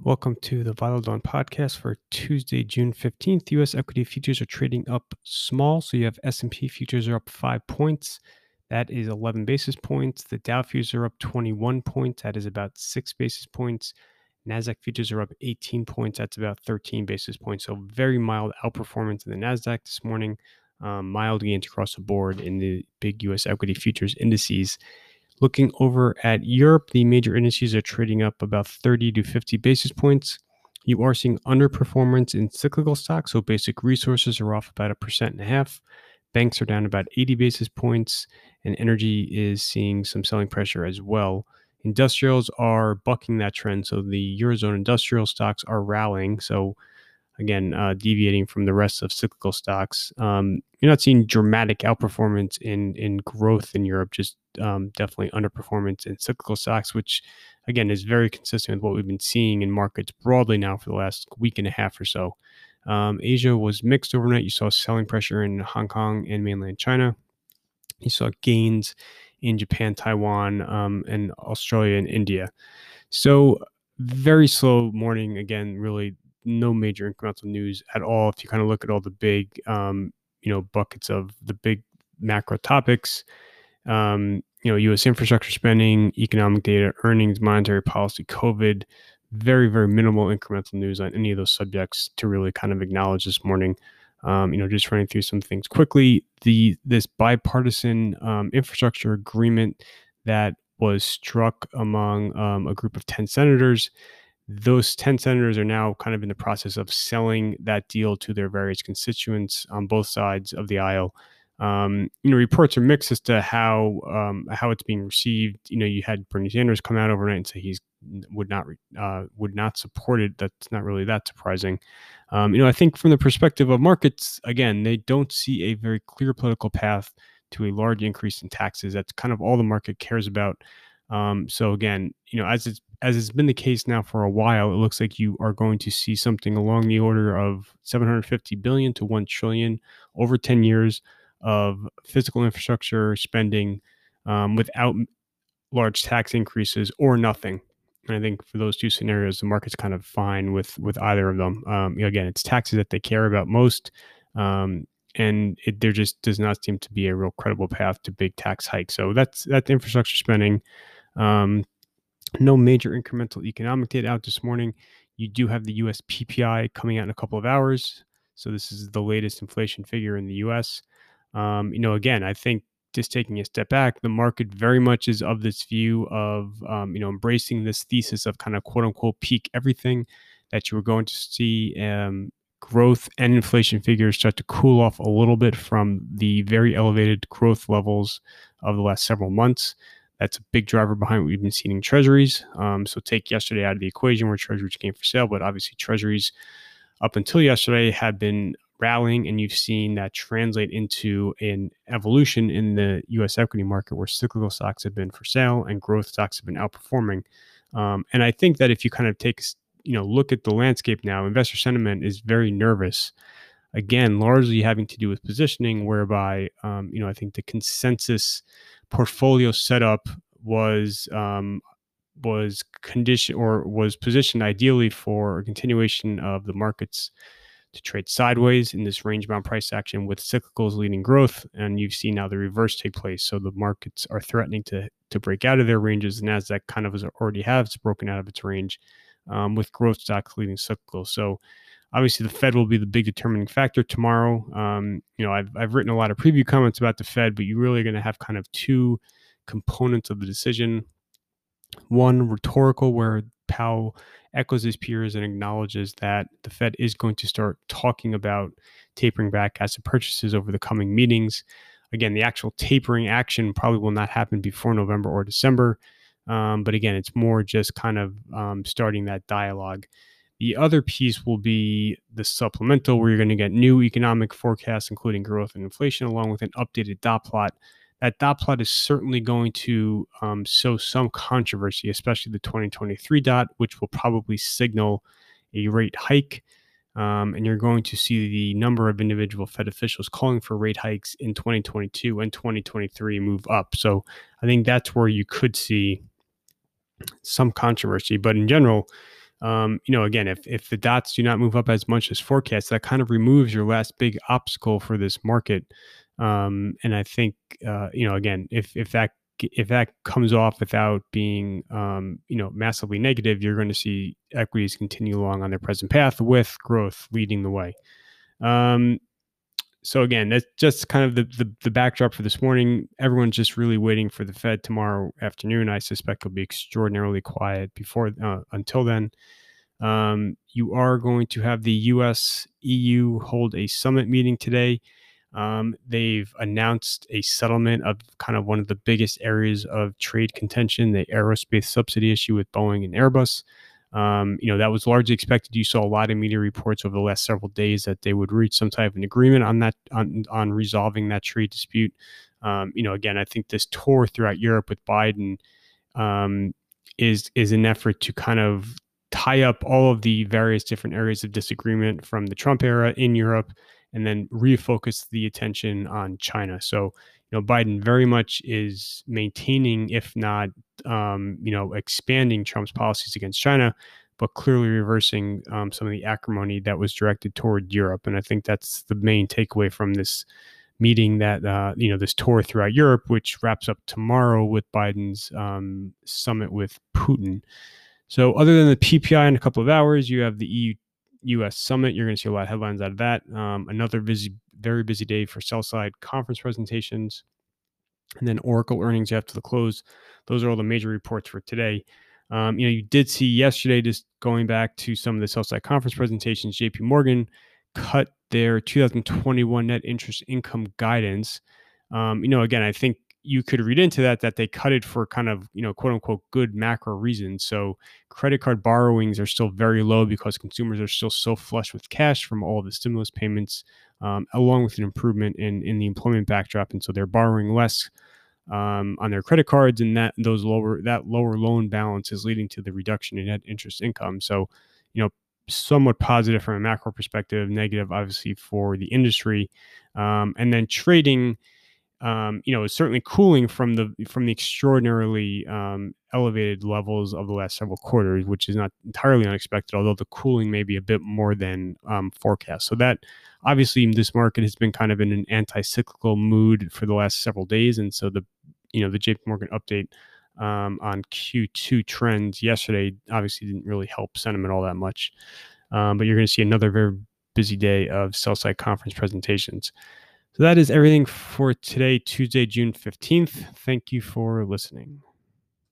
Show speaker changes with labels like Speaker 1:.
Speaker 1: Welcome to the Vital Dawn podcast for Tuesday, June 15th. US equity futures are trading up small. So you have S&P futures are up 5 points. That is 11 basis points. The Dow futures are up 21 points. That is about 6 basis points. Nasdaq futures are up 18 points. That's about 13 basis points. So very mild outperformance in the Nasdaq this morning. Um, mild gains across the board in the big US equity futures indices. Looking over at Europe, the major indices are trading up about 30 to 50 basis points. You are seeing underperformance in cyclical stocks, so basic resources are off about a percent and a half. Banks are down about 80 basis points, and energy is seeing some selling pressure as well. Industrials are bucking that trend, so the Eurozone industrial stocks are rallying. So again, uh, deviating from the rest of cyclical stocks. Um, you're not seeing dramatic outperformance in in growth in Europe, just um, definitely underperformance in cyclical stocks, which again is very consistent with what we've been seeing in markets broadly now for the last week and a half or so. Um, Asia was mixed overnight. You saw selling pressure in Hong Kong and mainland China. You saw gains in Japan, Taiwan, um, and Australia and India. So very slow morning again. Really no major incremental news at all. If you kind of look at all the big, um, you know, buckets of the big macro topics, um, you know, U.S. infrastructure spending, economic data, earnings, monetary policy, COVID, very, very minimal incremental news on any of those subjects to really kind of acknowledge this morning. Um, you know, just running through some things quickly. The this bipartisan um, infrastructure agreement that was struck among um, a group of ten senators those 10 senators are now kind of in the process of selling that deal to their various constituents on both sides of the aisle. Um, you know, reports are mixed as to how um, how it's being received. You know, you had Bernie Sanders come out overnight and say he's would not uh, would not support it. That's not really that surprising. Um, you know, I think from the perspective of markets, again, they don't see a very clear political path to a large increase in taxes. That's kind of all the market cares about. Um, so again, you know, as it's as it's been the case now for a while, it looks like you are going to see something along the order of 750 billion to 1 trillion over 10 years of physical infrastructure spending um, without large tax increases or nothing. And I think for those two scenarios, the market's kind of fine with with either of them. Um, again, it's taxes that they care about most, um, and it, there just does not seem to be a real credible path to big tax hikes. So that's that's infrastructure spending. Um, no major incremental economic data out this morning. You do have the US PPI coming out in a couple of hours. So this is the latest inflation figure in the US. Um, you know, again, I think just taking a step back, the market very much is of this view of, um, you know, embracing this thesis of kind of quote unquote peak everything that you were going to see um, growth and inflation figures start to cool off a little bit from the very elevated growth levels of the last several months. That's a big driver behind what we've been seeing in treasuries. Um, so take yesterday out of the equation where treasuries came for sale, but obviously treasuries up until yesterday had been rallying, and you've seen that translate into an evolution in the U.S. equity market where cyclical stocks have been for sale and growth stocks have been outperforming. Um, and I think that if you kind of take you know look at the landscape now, investor sentiment is very nervous. Again, largely having to do with positioning, whereby um, you know I think the consensus portfolio setup was um, was condition or was positioned ideally for a continuation of the markets to trade sideways in this range bound price action with cyclicals leading growth and you've seen now the reverse take place so the markets are threatening to to break out of their ranges And as that kind of has already has broken out of its range um, with growth stocks leading cyclical so obviously the Fed will be the big determining factor tomorrow. Um, you know, I've, I've written a lot of preview comments about the Fed, but you really are going to have kind of two components of the decision. One rhetorical, where Powell echoes his peers and acknowledges that the Fed is going to start talking about tapering back asset purchases over the coming meetings. Again, the actual tapering action probably will not happen before November or December. Um, but again, it's more just kind of um, starting that dialogue. The other piece will be the supplemental, where you're going to get new economic forecasts, including growth and inflation, along with an updated dot plot. That dot plot is certainly going to um, sow some controversy, especially the 2023 dot, which will probably signal a rate hike. Um, and you're going to see the number of individual Fed officials calling for rate hikes in 2022 and 2023 move up. So I think that's where you could see some controversy. But in general, um, you know, again, if if the dots do not move up as much as forecast, that kind of removes your last big obstacle for this market. Um, and I think, uh, you know, again, if if that if that comes off without being, um, you know, massively negative, you're going to see equities continue along on their present path with growth leading the way. Um, so again, that's just kind of the, the, the backdrop for this morning. Everyone's just really waiting for the Fed tomorrow afternoon. I suspect it'll be extraordinarily quiet before uh, until then. Um, you are going to have the U.S. EU hold a summit meeting today. Um, they've announced a settlement of kind of one of the biggest areas of trade contention, the aerospace subsidy issue with Boeing and Airbus. Um, you know, that was largely expected. You saw a lot of media reports over the last several days that they would reach some type of an agreement on that on, on resolving that trade dispute. Um, you know, again, I think this tour throughout Europe with Biden um, is is an effort to kind of tie up all of the various different areas of disagreement from the Trump era in Europe and then refocus the attention on China. So, know, Biden very much is maintaining, if not, um, you know, expanding Trump's policies against China, but clearly reversing um, some of the acrimony that was directed toward Europe. And I think that's the main takeaway from this meeting that uh, you know this tour throughout Europe, which wraps up tomorrow with Biden's um, summit with Putin. So, other than the PPI in a couple of hours, you have the EU US Summit. You're going to see a lot of headlines out of that. Um, another busy, very busy day for sell side conference presentations. And then Oracle earnings after the close. Those are all the major reports for today. Um, you know, you did see yesterday, just going back to some of the sell side conference presentations, JP Morgan cut their 2021 net interest income guidance. Um, you know, again, I think you could read into that that they cut it for kind of you know quote unquote good macro reasons. So credit card borrowings are still very low because consumers are still so flush with cash from all the stimulus payments um, along with an improvement in in the employment backdrop. And so they're borrowing less um, on their credit cards and that those lower that lower loan balance is leading to the reduction in net interest income. So you know somewhat positive from a macro perspective negative obviously for the industry. Um, and then trading um, you know, certainly cooling from the from the extraordinarily um, elevated levels of the last several quarters, which is not entirely unexpected. Although the cooling may be a bit more than um, forecast. So that obviously this market has been kind of in an anti-cyclical mood for the last several days, and so the you know the J.P. Morgan update um, on Q2 trends yesterday obviously didn't really help sentiment all that much. Um, but you're going to see another very busy day of sell side conference presentations. So that is everything for today, Tuesday, June 15th. Thank you for listening.